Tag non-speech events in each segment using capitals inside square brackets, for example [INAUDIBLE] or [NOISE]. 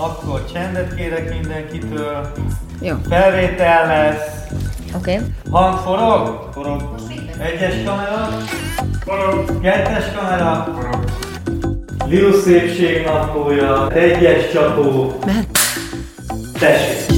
Akkor csendet kérek mindenkitől. Jó. Felvétel lesz. Oké. Okay. Hang forog? Forog. Egyes kamera? Forog. Kettes kamera? Forog. Liu szépség naplója. Egyes csapó. Mehet. Tessék.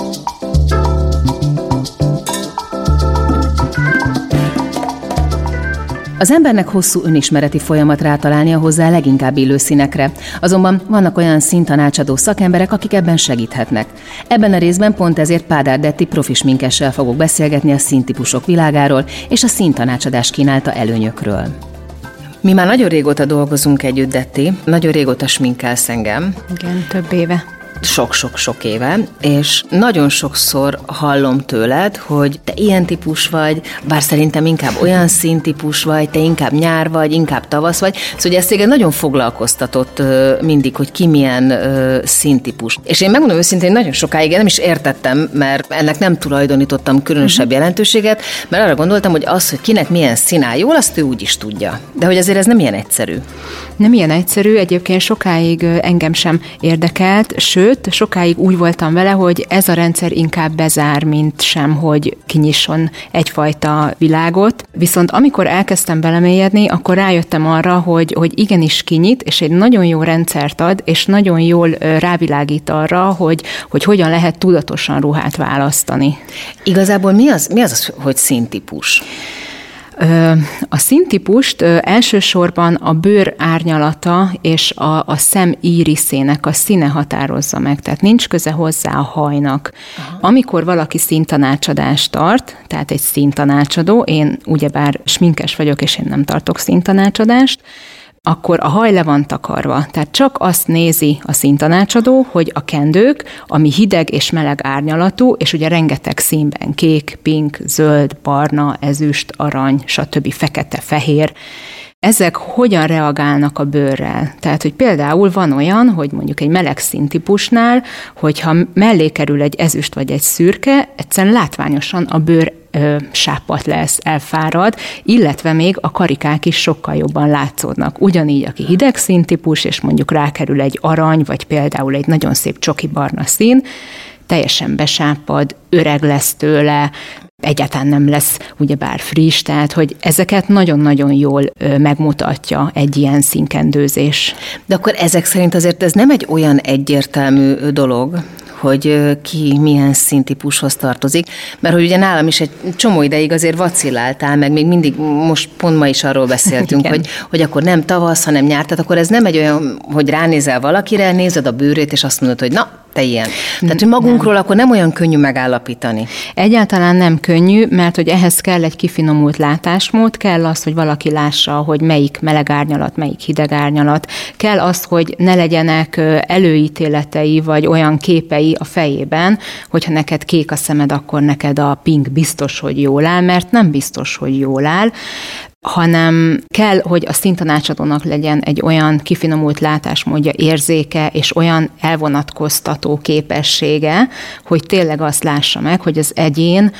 Az embernek hosszú önismereti folyamat rátalálni a hozzá leginkább illő színekre. Azonban vannak olyan színtanácsadó szakemberek, akik ebben segíthetnek. Ebben a részben pont ezért Pádár Detti profis minkessel fogok beszélgetni a színtípusok világáról és a színtanácsadás kínálta előnyökről. Mi már nagyon régóta dolgozunk együtt, Detti. Nagyon régóta sminkelsz engem. Igen, több éve sok-sok-sok éve, és nagyon sokszor hallom tőled, hogy te ilyen típus vagy, bár szerintem inkább olyan színtípus vagy, te inkább nyár vagy, inkább tavasz vagy, szóval ez téged nagyon foglalkoztatott mindig, hogy ki milyen színtípus. És én megmondom őszintén, nagyon sokáig nem is értettem, mert ennek nem tulajdonítottam különösebb uh-huh. jelentőséget, mert arra gondoltam, hogy az, hogy kinek milyen szín áll jól, azt ő úgy is tudja. De hogy azért ez nem ilyen egyszerű. Nem ilyen egyszerű, egyébként sokáig engem sem érdekelt, sőt, sokáig úgy voltam vele, hogy ez a rendszer inkább bezár, mint sem, hogy kinyisson egyfajta világot. Viszont amikor elkezdtem belemélyedni, akkor rájöttem arra, hogy, hogy igenis kinyit, és egy nagyon jó rendszert ad, és nagyon jól rávilágít arra, hogy, hogy hogyan lehet tudatosan ruhát választani. Igazából mi az, mi az hogy színtípus? A színtípust elsősorban a bőr árnyalata és a, a szem íriszének a színe határozza meg, tehát nincs köze hozzá a hajnak. Aha. Amikor valaki színtanácsadást tart, tehát egy színtanácsadó, én ugyebár sminkes vagyok, és én nem tartok színtanácsadást, akkor a haj le van takarva. Tehát csak azt nézi a színtanácsadó, hogy a kendők, ami hideg és meleg árnyalatú, és ugye rengeteg színben kék, pink, zöld, barna, ezüst, arany, stb. fekete, fehér, ezek hogyan reagálnak a bőrrel. Tehát, hogy például van olyan, hogy mondjuk egy meleg színtípusnál, hogyha mellé kerül egy ezüst vagy egy szürke, egyszerűen látványosan a bőr ö, sápat lesz, elfárad, illetve még a karikák is sokkal jobban látszódnak. Ugyanígy, aki hideg színtípus, és mondjuk rákerül egy arany, vagy például egy nagyon szép csoki barna szín, teljesen besápad, öreg lesz tőle, egyáltalán nem lesz ugyebár friss, tehát hogy ezeket nagyon-nagyon jól megmutatja egy ilyen színkendőzés. De akkor ezek szerint azért ez nem egy olyan egyértelmű dolog, hogy ki milyen színtípushoz tartozik, mert hogy ugye nálam is egy csomó ideig azért vacilláltál, meg még mindig, most pont ma is arról beszéltünk, [LAUGHS] hogy, hogy akkor nem tavasz, hanem nyár, tehát akkor ez nem egy olyan, hogy ránézel valakire, nézed a bőrét, és azt mondod, hogy na, te ilyen. Tehát, hogy magunkról nem. akkor nem olyan könnyű megállapítani. Egyáltalán nem könnyű, mert hogy ehhez kell egy kifinomult látásmód, kell az, hogy valaki lássa, hogy melyik meleg árnyalat, melyik hideg árnyalat, kell az, hogy ne legyenek előítéletei, vagy olyan képei a fejében, hogyha neked kék a szemed, akkor neked a pink biztos, hogy jól áll, mert nem biztos, hogy jól áll hanem kell, hogy a színtanácsadónak legyen egy olyan kifinomult látásmódja, érzéke és olyan elvonatkoztató képessége, hogy tényleg azt lássa meg, hogy az egyén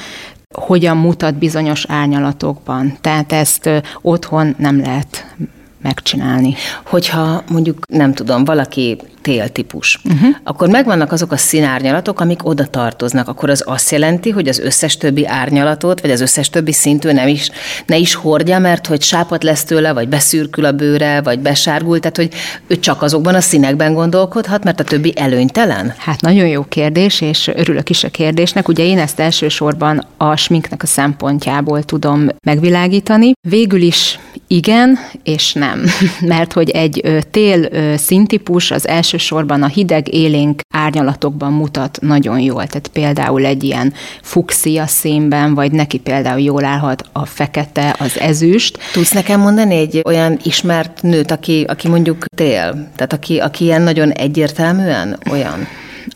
hogyan mutat bizonyos árnyalatokban. Tehát ezt otthon nem lehet megcsinálni. Hogyha mondjuk, nem tudom, valaki téltípus, uh-huh. akkor megvannak azok a színárnyalatok, amik oda tartoznak, akkor az azt jelenti, hogy az összes többi árnyalatot, vagy az összes többi szintű nem is, ne is hordja, mert hogy sápat lesz tőle, vagy beszürkül a bőre, vagy besárgul, tehát hogy ő csak azokban a színekben gondolkodhat, mert a többi előnytelen? Hát nagyon jó kérdés, és örülök is a kérdésnek. Ugye én ezt elsősorban a sminknek a szempontjából tudom megvilágítani. Végül is igen, és nem. [LAUGHS] Mert hogy egy tél színtípus az első elsősorban a hideg élénk árnyalatokban mutat nagyon jól. Tehát például egy ilyen fuxia színben, vagy neki például jól állhat a fekete, az ezüst. Tudsz nekem mondani egy olyan ismert nőt, aki, aki mondjuk tél? Tehát aki, aki ilyen nagyon egyértelműen olyan?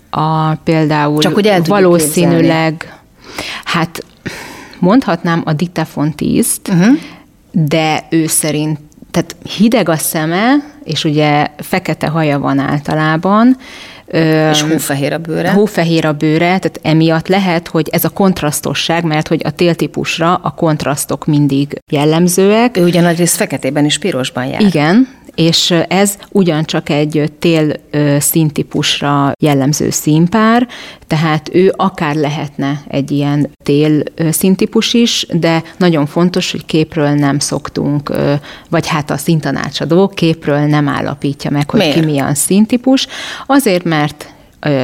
A, például Csak hogy valószínűleg, képzelni. hát mondhatnám a Dita Fontiszt, uh-huh. de ő szerint tehát hideg a szeme, és ugye fekete haja van általában, és hófehér a bőre. Hófehér a bőre, tehát emiatt lehet, hogy ez a kontrasztosság, mert hogy a téltípusra a kontrasztok mindig jellemzőek. Ő ugye nagyrészt feketében és pirosban jár. Igen, és ez ugyancsak egy tél színtípusra jellemző színpár, tehát ő akár lehetne egy ilyen tél színtípus is, de nagyon fontos, hogy képről nem szoktunk, vagy hát a szintanácsadó képről nem állapítja meg, hogy Miért? ki milyen színtípus. Azért, mert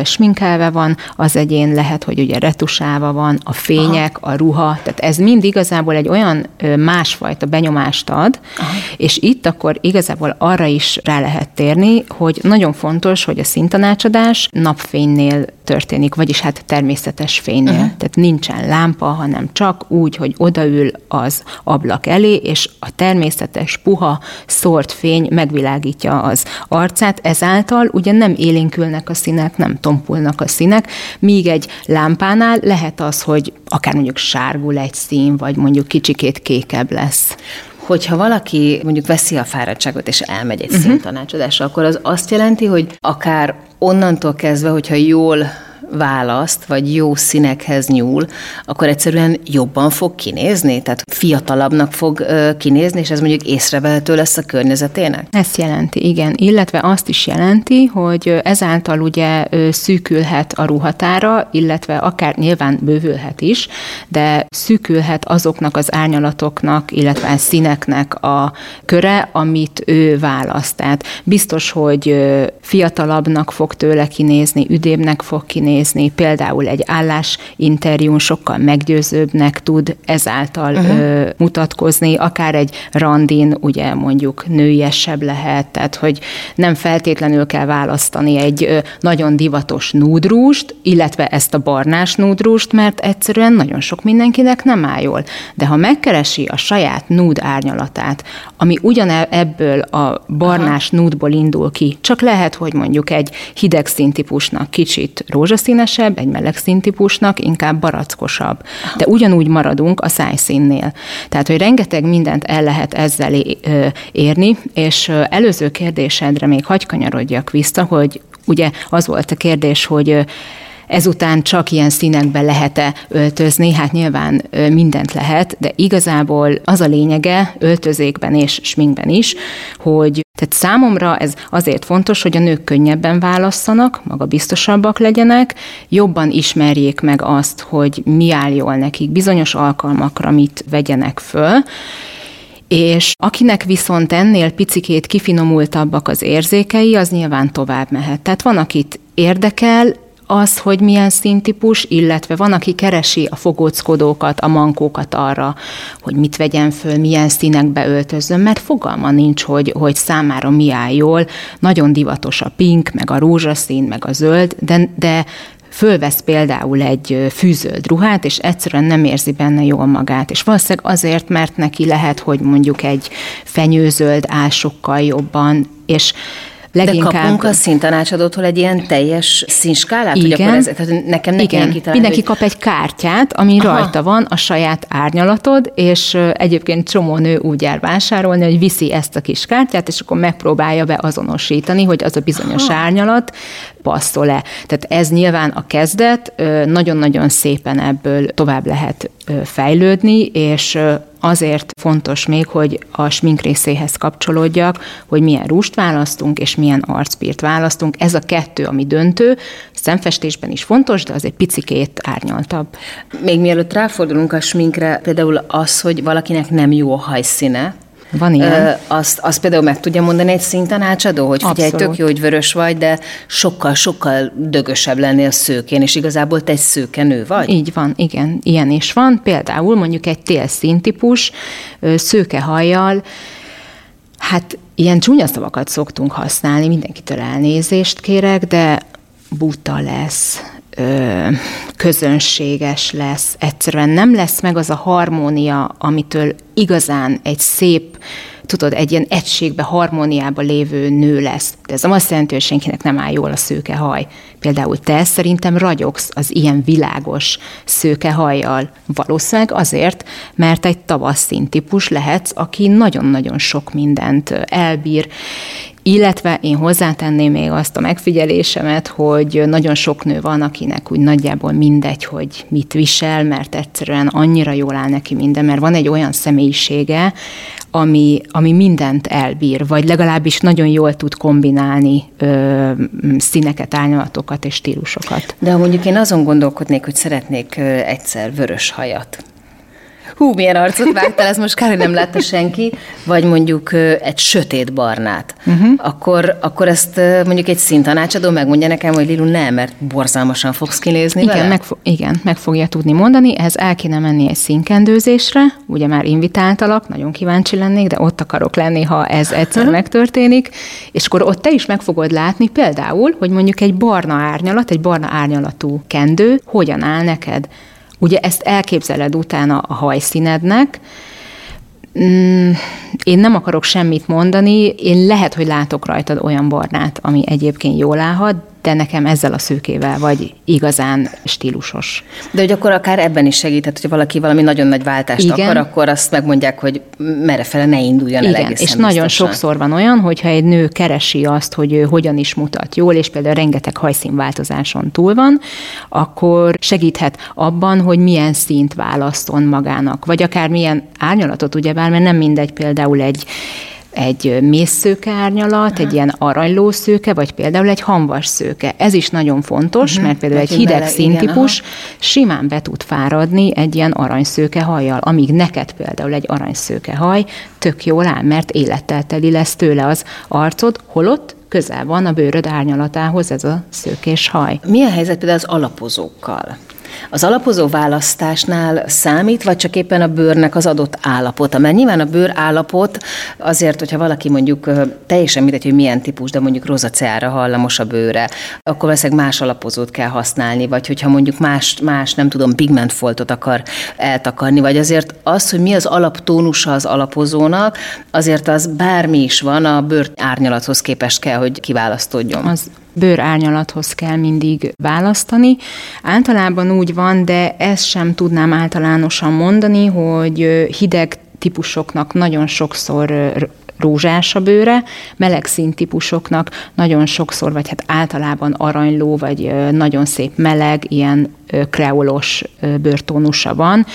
sminkelve van, az egyén lehet, hogy ugye retusálva van, a fények, Aha. a ruha, tehát ez mind igazából egy olyan másfajta benyomást ad, Aha. és itt akkor igazából arra is rá lehet térni, hogy nagyon fontos, hogy a szintanácsadás napfénynél történik, vagyis hát természetes fénynél. Uh-huh. Tehát nincsen lámpa, hanem csak úgy, hogy odaül az ablak elé, és a természetes, puha, szórt fény megvilágítja az arcát, ezáltal ugye nem élénkülnek a színek, nem tompulnak a színek, míg egy lámpánál lehet az, hogy akár mondjuk sárgul egy szín, vagy mondjuk kicsikét kékebb lesz hogyha valaki mondjuk veszi a fáradtságot és elmegy egy uh-huh. színtanácsadásra, akkor az azt jelenti, hogy akár onnantól kezdve, hogyha jól választ, vagy jó színekhez nyúl, akkor egyszerűen jobban fog kinézni? Tehát fiatalabbnak fog kinézni, és ez mondjuk észrevehető lesz a környezetének? Ezt jelenti, igen. Illetve azt is jelenti, hogy ezáltal ugye szűkülhet a ruhatára, illetve akár nyilván bővülhet is, de szűkülhet azoknak az árnyalatoknak, illetve a színeknek a köre, amit ő választ. Tehát biztos, hogy fiatalabbnak fog tőle kinézni, üdébbnek fog kinézni, nézni, például egy állásinterjún sokkal meggyőzőbbnek tud ezáltal uh-huh. ö, mutatkozni, akár egy randin ugye mondjuk nőiesebb lehet, tehát hogy nem feltétlenül kell választani egy ö, nagyon divatos núdrúst, illetve ezt a barnás núdrúst, mert egyszerűen nagyon sok mindenkinek nem áll jól. De ha megkeresi a saját núd árnyalatát, ami ugyan ebből a barnás Aha. núdból indul ki, csak lehet, hogy mondjuk egy hideg színtípusnak kicsit rózsaszín, színesebb, egy meleg színtípusnak inkább barackosabb. De ugyanúgy maradunk a szájszínnél. Tehát, hogy rengeteg mindent el lehet ezzel érni, és előző kérdésedre még hagy kanyarodjak vissza, hogy ugye az volt a kérdés, hogy ezután csak ilyen színekbe lehet-e öltözni, hát nyilván mindent lehet, de igazából az a lényege öltözékben és sminkben is, hogy tehát számomra ez azért fontos, hogy a nők könnyebben válasszanak, magabiztosabbak legyenek, jobban ismerjék meg azt, hogy mi áll jól nekik, bizonyos alkalmakra mit vegyenek föl, és akinek viszont ennél picikét kifinomultabbak az érzékei, az nyilván tovább mehet. Tehát van, akit érdekel, az, hogy milyen színtípus, illetve van, aki keresi a fogóckodókat, a mankókat arra, hogy mit vegyen föl, milyen színekbe öltözön, mert fogalma nincs, hogy, hogy számára mi áll jól. Nagyon divatos a pink, meg a rózsaszín, meg a zöld, de, de fölvesz például egy fűzöld ruhát, és egyszerűen nem érzi benne jól magát. És valószínűleg azért, mert neki lehet, hogy mondjuk egy fenyőzöld áll sokkal jobban, és leginkább... De kapunk a színtanácsadótól egy ilyen teljes színskálát? Igen. Hogy akkor ez, tehát nekem ne Igen. Kitalálni, Mindenki hogy... kap egy kártyát, ami Aha. rajta van a saját árnyalatod, és egyébként csomó nő úgy jár vásárolni, hogy viszi ezt a kis kártyát, és akkor megpróbálja beazonosítani, hogy az a bizonyos Aha. árnyalat passzol-e. Tehát ez nyilván a kezdet, nagyon-nagyon szépen ebből tovább lehet fejlődni, és azért fontos még, hogy a smink részéhez kapcsolódjak, hogy milyen rúst választunk, és milyen arcpírt választunk. Ez a kettő, ami döntő. Szemfestésben is fontos, de az egy picikét árnyaltabb. Még mielőtt ráfordulunk a sminkre, például az, hogy valakinek nem jó a hajszíne, van ilyen. Ö, azt, azt például meg tudja mondani egy szintanácsadó, hogy figyelj, Abszolút. tök jó, hogy vörös vagy, de sokkal-sokkal dögösebb lennél szőkén, és igazából te egy szőkenő vagy? Így van, igen, ilyen is van. Például mondjuk egy télszíntípus, szőke hajjal, hát ilyen csúnya szavakat szoktunk használni, mindenkitől elnézést kérek, de buta lesz, ö, közönséges lesz, egyszerűen nem lesz meg az a harmónia, amitől igazán egy szép tudod, egy ilyen egységbe, harmóniába lévő nő lesz. De ez nem azt jelenti, hogy senkinek nem áll jól a szőke haj. Például te szerintem ragyogsz az ilyen világos szőke hajjal. Valószínűleg azért, mert egy tavasszín típus lehetsz, aki nagyon-nagyon sok mindent elbír, illetve én hozzátenném még azt a megfigyelésemet, hogy nagyon sok nő van, akinek úgy nagyjából mindegy, hogy mit visel, mert egyszerűen annyira jól áll neki minden, mert van egy olyan személyisége, ami, ami mindent elbír, vagy legalábbis nagyon jól tud kombinálni ö, színeket, árnyalatokat és stílusokat. De mondjuk én azon gondolkodnék, hogy szeretnék egyszer vörös hajat hú, milyen arcot vágtál, ez most kár, hogy nem látta senki, vagy mondjuk egy sötét barnát, uh-huh. akkor, akkor ezt mondjuk egy színtanácsadó megmondja nekem, hogy Lilu nem, mert borzalmasan fogsz kinézni igen, meg, igen, meg fogja tudni mondani, ehhez el kéne menni egy színkendőzésre, ugye már invitáltalak, nagyon kíváncsi lennék, de ott akarok lenni, ha ez egyszer uh-huh. megtörténik, és akkor ott te is meg fogod látni például, hogy mondjuk egy barna árnyalat, egy barna árnyalatú kendő hogyan áll neked. Ugye ezt elképzeled utána a hajszínednek, mm, én nem akarok semmit mondani, én lehet, hogy látok rajtad olyan barnát, ami egyébként jól állhat, de nekem ezzel a szőkével vagy igazán stílusos. De hogy akkor akár ebben is segíthet, hogy valaki valami nagyon nagy váltást Igen. akar, akkor azt megmondják, hogy merre fele ne induljon Igen. el egészen és nagyon sokszor van olyan, hogyha egy nő keresi azt, hogy ő hogyan is mutat jól, és például rengeteg hajszínváltozáson túl van, akkor segíthet abban, hogy milyen színt választon magának, vagy akár milyen árnyalatot, ugyebár, mert nem mindegy például egy egy mészszőke árnyalat, Aha. egy ilyen aranylószőke, vagy például egy hamvas szőke. Ez is nagyon fontos, uh-huh. mert például egy hideg színtípus igen, simán be tud fáradni egy ilyen aranyszőke hajjal, amíg neked például egy aranyszőke haj tök jól áll, mert élettel teli lesz tőle az arcod, holott közel van a bőröd árnyalatához ez a szőkés haj. Mi a helyzet például az alapozókkal? Az alapozó választásnál számít, vagy csak éppen a bőrnek az adott állapota? Mert nyilván a bőr állapot azért, hogyha valaki mondjuk teljesen mindegy, hogy milyen típus, de mondjuk rozaceára hallamos a bőre, akkor valószínűleg más alapozót kell használni, vagy hogyha mondjuk más, más nem tudom, pigmentfoltot akar eltakarni, vagy azért az, hogy mi az alaptónusa az alapozónak, azért az bármi is van, a bőr árnyalathoz képest kell, hogy kiválasztódjon. Az bőrárnyalathoz kell mindig választani. Általában úgy van, de ezt sem tudnám általánosan mondani, hogy hideg típusoknak nagyon sokszor rózsás a bőre, meleg színtípusoknak nagyon sokszor, vagy hát általában aranyló, vagy nagyon szép meleg, ilyen kreolos bőrtónusa van.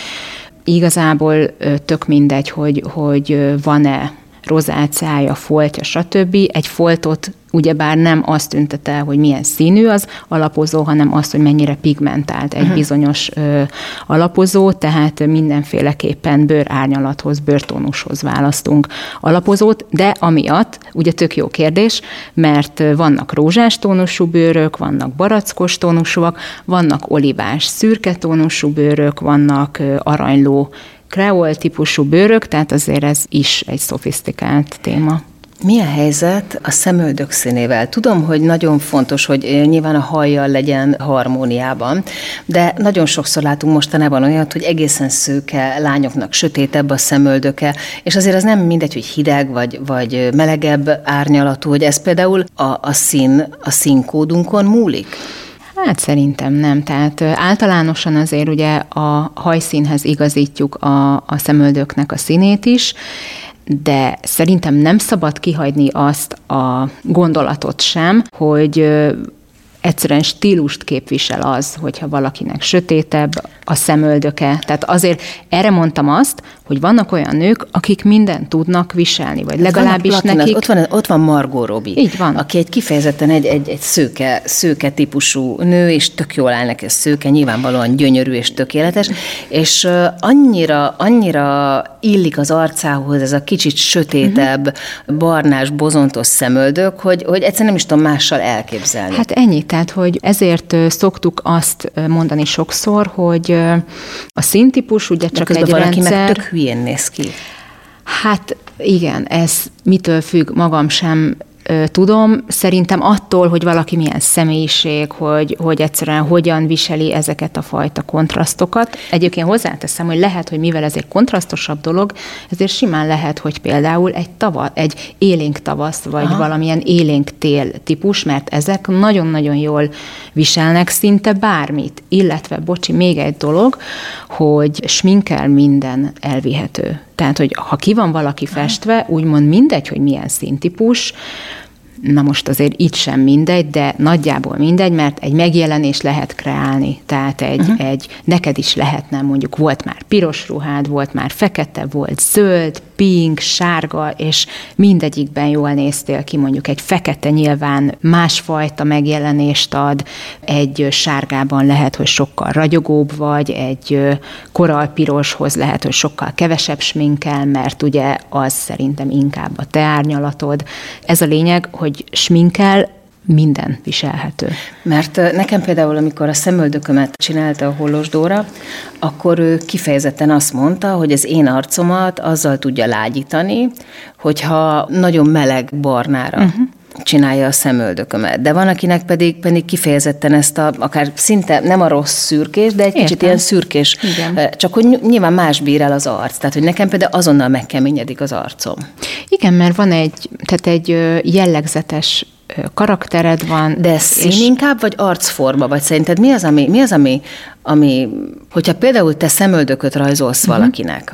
Igazából tök mindegy, hogy, hogy van-e rozáciája, foltja, stb. Egy foltot ugyebár nem azt tüntet el, hogy milyen színű az alapozó, hanem azt, hogy mennyire pigmentált egy uh-huh. bizonyos ö, alapozó, tehát mindenféleképpen bőrárnyalathoz, bőrtónushoz választunk alapozót, de amiatt, ugye tök jó kérdés, mert vannak rózsás tónusú bőrök, vannak barackos tónusúak, vannak olivás szürke tónusú bőrök, vannak aranyló kreol típusú bőrök, tehát azért ez is egy szofisztikált téma. Mi a helyzet a szemöldök színével? Tudom, hogy nagyon fontos, hogy nyilván a hajjal legyen harmóniában, de nagyon sokszor látunk mostanában olyat, hogy egészen szőke lányoknak sötétebb a szemöldöke, és azért az nem mindegy, hogy hideg vagy, vagy melegebb árnyalatú, hogy ez például a, a szín, a színkódunkon múlik? Hát szerintem nem. Tehát általánosan azért ugye a hajszínhez igazítjuk a, a szemöldöknek a színét is, de szerintem nem szabad kihagyni azt a gondolatot sem, hogy egyszerűen stílust képvisel az, hogyha valakinek sötétebb a szemöldöke. Tehát azért erre mondtam azt, hogy vannak olyan nők, akik mindent tudnak viselni, vagy legalábbis vannak, nekik... Ott van, ott van Margó Robi, Így van. aki egy kifejezetten egy, egy, egy szőke, szőke típusú nő, és tök jól áll neki a szőke, nyilvánvalóan gyönyörű és tökéletes, és annyira, annyira illik az arcához ez a kicsit sötétebb, uh-huh. barnás, bozontos szemöldök, hogy, hogy egyszerűen nem is tudom mással elképzelni. Hát ennyi, tehát hogy ezért szoktuk azt mondani sokszor, hogy a színtípus ugye csak egy valaki rendszer... meg tök hülyén néz ki. Hát igen, ez mitől függ, magam sem tudom, szerintem attól, hogy valaki milyen személyiség, hogy, hogy egyszerűen hogyan viseli ezeket a fajta kontrasztokat. Egyébként hozzáteszem, hogy lehet, hogy mivel ez egy kontrasztosabb dolog, ezért simán lehet, hogy például egy, tava, egy élénk tavasz, vagy Aha. valamilyen élénk tél típus, mert ezek nagyon-nagyon jól viselnek szinte bármit. Illetve, bocsi, még egy dolog, hogy sminkel minden elvihető. Tehát, hogy ha ki van valaki festve, úgymond mindegy, hogy milyen színtípus, Na most azért itt sem mindegy, de nagyjából mindegy, mert egy megjelenés lehet kreálni. Tehát egy, uh-huh. egy neked is lehetne, mondjuk volt már piros ruhád, volt már fekete, volt zöld, pink, sárga, és mindegyikben jól néztél ki, mondjuk egy fekete nyilván másfajta megjelenést ad, egy sárgában lehet, hogy sokkal ragyogóbb vagy, egy koralpiroshoz lehet, hogy sokkal kevesebb sminkel, mert ugye az szerintem inkább a te árnyalatod. Ez a lényeg, hogy sminkel minden viselhető. Mert nekem például, amikor a szemöldökömet csinálta a Hollós Dóra, akkor ő kifejezetten azt mondta, hogy az én arcomat azzal tudja lágyítani, hogyha nagyon meleg barnára uh-huh csinálja a szemöldökömet. De van, akinek pedig, pedig kifejezetten ezt a, akár szinte nem a rossz szürkés, de egy Értem. kicsit ilyen szürkés, Igen. csak hogy nyilván más bír el az arc. Tehát, hogy nekem például azonnal megkeményedik az arcom. Igen, mert van egy, tehát egy jellegzetes karaktered van. De szín és... inkább, vagy arcforma? Vagy szerinted mi az, ami, mi az, ami, ami hogyha például te szemöldököt rajzolsz uh-huh. valakinek,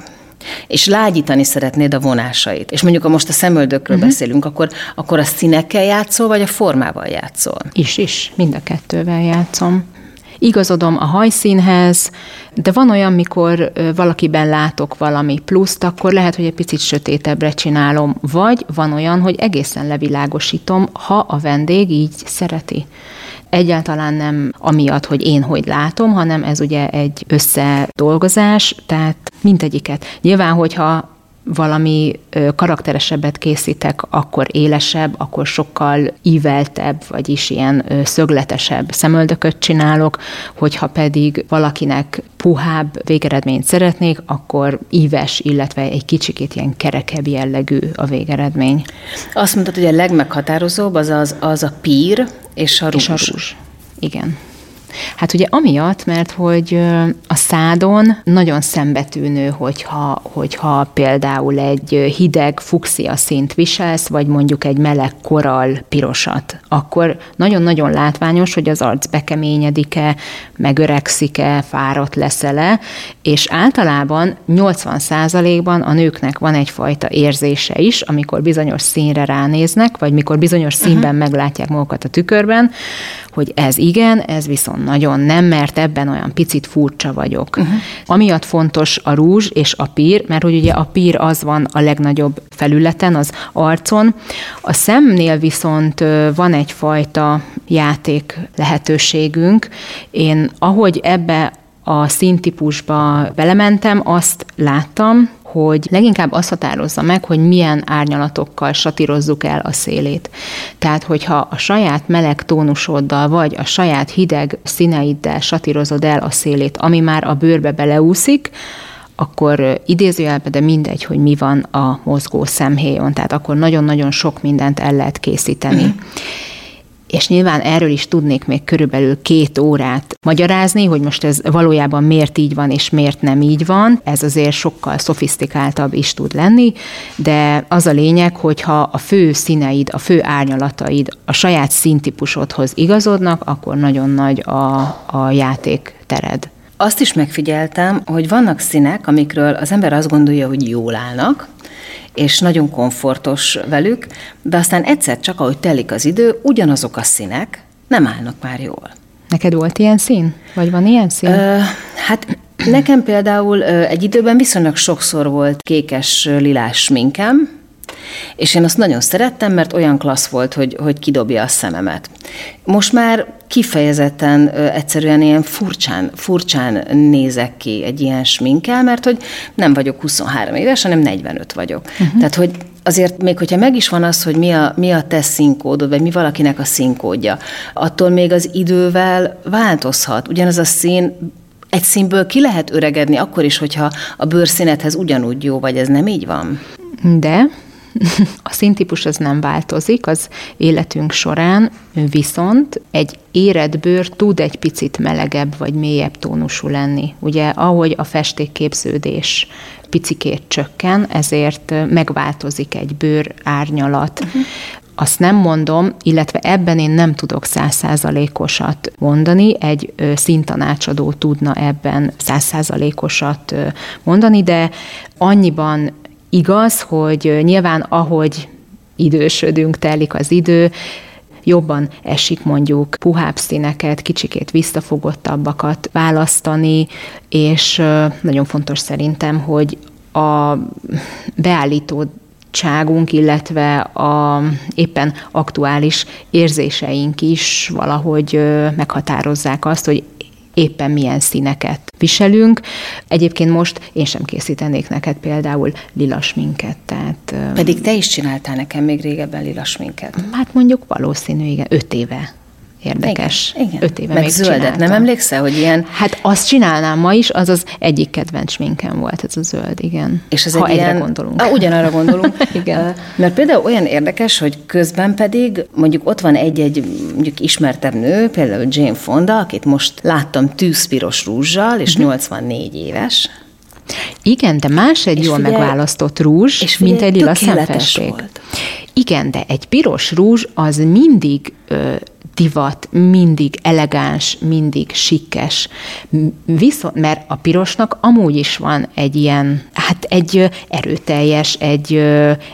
és lágyítani szeretnéd a vonásait, és mondjuk, ha most a szemöldökről uh-huh. beszélünk, akkor, akkor a színekkel játszol, vagy a formával játszol? Is, is, mind a kettővel játszom igazodom a hajszínhez, de van olyan, mikor valakiben látok valami pluszt, akkor lehet, hogy egy picit sötétebbre csinálom, vagy van olyan, hogy egészen levilágosítom, ha a vendég így szereti egyáltalán nem amiatt, hogy én hogy látom, hanem ez ugye egy összedolgozás, tehát mindegyiket. Nyilván, hogyha valami karakteresebbet készítek, akkor élesebb, akkor sokkal íveltebb, vagyis ilyen szögletesebb szemöldököt csinálok, hogyha pedig valakinek puhább végeredményt szeretnék, akkor íves, illetve egy kicsikét ilyen kerekebb jellegű a végeredmény. Azt mondtad, hogy a legmeghatározóbb az, az, az a pír és a rúzs. És a rúzs. Igen. Hát ugye amiatt, mert hogy a szádon nagyon szembetűnő, hogyha, hogyha például egy hideg fuxia szint viselsz, vagy mondjuk egy meleg koral pirosat, akkor nagyon-nagyon látványos, hogy az arc bekeményedik-e, megöregszik-e, fáradt lesz-e, és általában 80%-ban a nőknek van egyfajta érzése is, amikor bizonyos színre ránéznek, vagy mikor bizonyos színben uh-huh. meglátják magukat a tükörben, hogy ez igen, ez viszont nagyon nem, mert ebben olyan picit furcsa vagyok. Uh-huh. Amiatt fontos a rúzs és a pír, mert hogy ugye a pír az van a legnagyobb felületen, az arcon. A szemnél viszont van egyfajta játék lehetőségünk. Én ahogy ebbe a színtípusba belementem, azt láttam, hogy leginkább azt határozza meg, hogy milyen árnyalatokkal satírozzuk el a szélét. Tehát, hogyha a saját meleg tónusoddal, vagy a saját hideg színeiddel satírozod el a szélét, ami már a bőrbe beleúszik, akkor idézőjelbe, de mindegy, hogy mi van a mozgó szemhéjon, tehát akkor nagyon-nagyon sok mindent el lehet készíteni. És nyilván erről is tudnék még körülbelül két órát magyarázni, hogy most ez valójában miért így van, és miért nem így van. Ez azért sokkal szofisztikáltabb is tud lenni, de az a lényeg, hogyha a fő színeid, a fő árnyalataid a saját színtípusodhoz igazodnak, akkor nagyon nagy a, a játék tered. Azt is megfigyeltem, hogy vannak színek, amikről az ember azt gondolja, hogy jól állnak, és nagyon komfortos velük, de aztán egyszer csak, ahogy telik az idő, ugyanazok a színek nem állnak már jól. Neked volt ilyen szín? Vagy van ilyen szín? Ö, hát nekem például egy időben viszonylag sokszor volt kékes lilás minkem, és én azt nagyon szerettem, mert olyan klassz volt, hogy, hogy kidobja a szememet. Most már kifejezetten egyszerűen ilyen furcsán, furcsán nézek ki egy ilyen sminkel, mert hogy nem vagyok 23 éves, hanem 45 vagyok. Uh-huh. Tehát, hogy azért még hogyha meg is van az, hogy mi a, mi a te színkódod, vagy mi valakinek a színkódja, attól még az idővel változhat. Ugyanaz a szín egy színből ki lehet öregedni akkor is, hogyha a bőrszínethez ugyanúgy jó, vagy ez nem így van? De [LAUGHS] A színtípus az nem változik az életünk során, viszont egy érett bőr tud egy picit melegebb vagy mélyebb tónusú lenni. Ugye, ahogy a festékképződés picikét csökken, ezért megváltozik egy bőr árnyalat. Uh-huh. Azt nem mondom, illetve ebben én nem tudok százszázalékosat mondani, egy színtanácsadó tudna ebben százszázalékosat mondani, de annyiban igaz, hogy nyilván ahogy idősödünk, telik az idő, jobban esik mondjuk puhább színeket, kicsikét visszafogottabbakat választani, és nagyon fontos szerintem, hogy a beállító adottságunk, illetve a éppen aktuális érzéseink is valahogy meghatározzák azt, hogy éppen milyen színeket viselünk. Egyébként most én sem készítenék neked például lilas minket. Tehát, Pedig te is csináltál nekem még régebben lilas minket. Hát mondjuk valószínű, igen, öt éve érdekes. Igen, igen. Öt éve Meg még zöldet, csináltam. nem emlékszel, hogy ilyen... Hát azt csinálnám ma is, az az egyik kedvenc minkem volt, ez a zöld, igen. És ez ha egy ilyen... gondolunk. Ah, ugyanarra gondolunk. [LAUGHS] igen. Mert például olyan érdekes, hogy közben pedig mondjuk ott van egy-egy mondjuk ismertebb nő, például Jane Fonda, akit most láttam tűzpiros rúzsal, és uh-huh. Mhm. 84 éves, igen, de más egy és jól figyelj, megválasztott rúzs, és mint egy lila szemfesték. Volt. Igen, de egy piros rúzs az mindig ö, divat, mindig elegáns, mindig sikkes. Viszont, mert a pirosnak amúgy is van egy ilyen, hát egy erőteljes, egy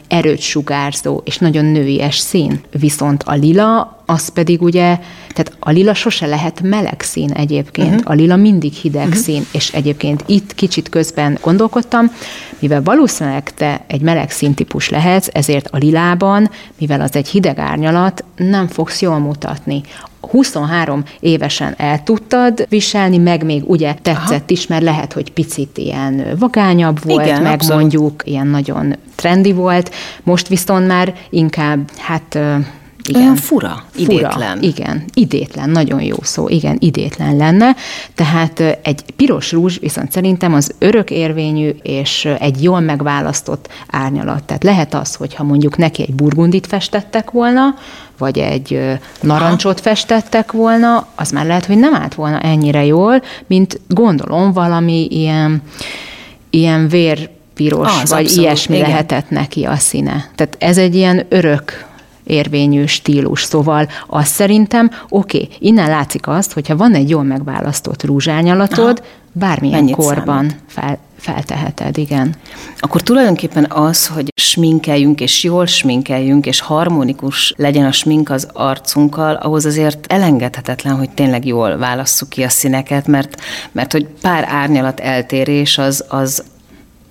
erőt sugárzó és nagyon nőies szín. Viszont a lila az pedig ugye, tehát a lila sose lehet meleg szín egyébként, uh-huh. a lila mindig hideg uh-huh. szín, és egyébként itt kicsit közben gondolkodtam, mivel valószínűleg te egy meleg színtípus lehetsz, ezért a lilában, mivel az egy hideg árnyalat, nem fogsz jól mutatni. 23 évesen el tudtad viselni, meg még ugye tetszett Aha. is, mert lehet, hogy picit ilyen vagányabb volt, Igen, meg abszolút. mondjuk ilyen nagyon trendi volt, most viszont már inkább, hát igen. Olyan fura, idétlen. Fura, igen, idétlen, nagyon jó szó, igen, idétlen lenne. Tehát egy piros rúzs viszont szerintem az örök érvényű és egy jól megválasztott árnyalat. Tehát lehet az, hogyha mondjuk neki egy burgundit festettek volna, vagy egy narancsot festettek volna, az már lehet, hogy nem állt volna ennyire jól, mint gondolom valami ilyen, ilyen vérpiros, az, vagy abszolút, ilyesmi igen. lehetett neki a színe. Tehát ez egy ilyen örök érvényű stílus. Szóval azt szerintem, oké, okay, innen látszik azt, hogyha van egy jól megválasztott rúzsányalatod, Aha. bármilyen Mennyit korban fel, felteheted, igen. Akkor tulajdonképpen az, hogy sminkeljünk, és jól sminkeljünk, és harmonikus legyen a smink az arcunkkal, ahhoz azért elengedhetetlen, hogy tényleg jól válasszuk ki a színeket, mert, mert hogy pár árnyalat eltérés az, az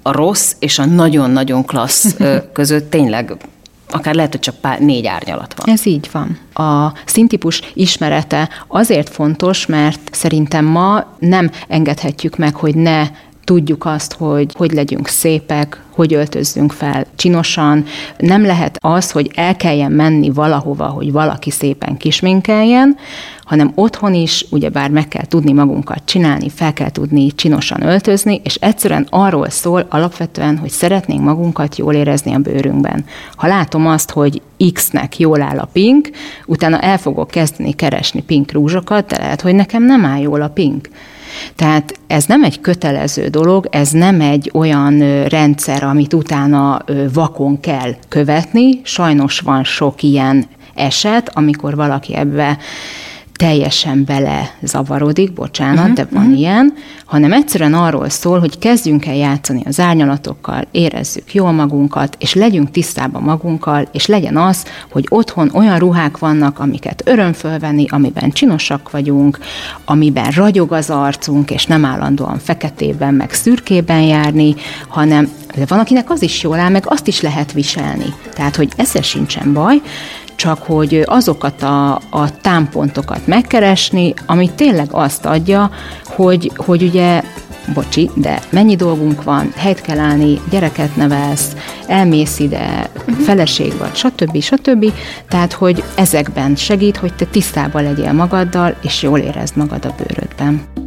a rossz és a nagyon-nagyon klassz [LAUGHS] között tényleg akár lehet, hogy csak pár, négy árnyalat van. Ez így van. A színtípus ismerete azért fontos, mert szerintem ma nem engedhetjük meg, hogy ne tudjuk azt, hogy hogy legyünk szépek, hogy öltözzünk fel csinosan. Nem lehet az, hogy el kelljen menni valahova, hogy valaki szépen kisminkeljen, hanem otthon is, ugyebár meg kell tudni magunkat csinálni, fel kell tudni csinosan öltözni, és egyszerűen arról szól alapvetően, hogy szeretnénk magunkat jól érezni a bőrünkben. Ha látom azt, hogy X-nek jól áll a pink, utána el fogok kezdeni keresni pink rúzsokat, de lehet, hogy nekem nem áll jól a pink. Tehát ez nem egy kötelező dolog, ez nem egy olyan rendszer, amit utána vakon kell követni. Sajnos van sok ilyen eset, amikor valaki ebbe teljesen bele zavarodik, bocsánat, uh-huh, de van uh-huh. ilyen, hanem egyszerűen arról szól, hogy kezdjünk el játszani az árnyalatokkal, érezzük jól magunkat, és legyünk tisztában magunkkal, és legyen az, hogy otthon olyan ruhák vannak, amiket öröm fölvenni, amiben csinosak vagyunk, amiben ragyog az arcunk, és nem állandóan feketében, meg szürkében járni, hanem de van, akinek az is jól áll, meg azt is lehet viselni. Tehát, hogy ezzel sincsen baj, csak hogy azokat a, a támpontokat megkeresni, ami tényleg azt adja, hogy, hogy ugye bocsi, de mennyi dolgunk van, helyt kell állni, gyereket nevelsz, elmész ide, uh-huh. feleség vagy, stb. stb. Tehát, hogy ezekben segít, hogy te tisztában legyél magaddal, és jól érezd magad a bőrödben.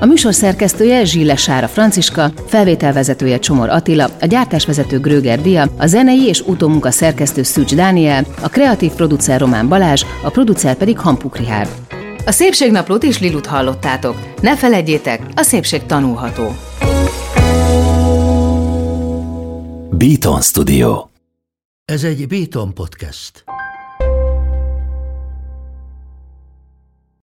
A műsor szerkesztője Zsille Sára Franciska, felvételvezetője Csomor Attila, a gyártásvezető Gröger Dia, a zenei és utómunka szerkesztő Szűcs Dániel, a kreatív producer Román Balázs, a producer pedig Hampuk Rihárd. A Szépségnaplót is Lilut hallottátok. Ne felejtjétek, a szépség tanulható. Beaton Studio. Ez egy Béton podcast.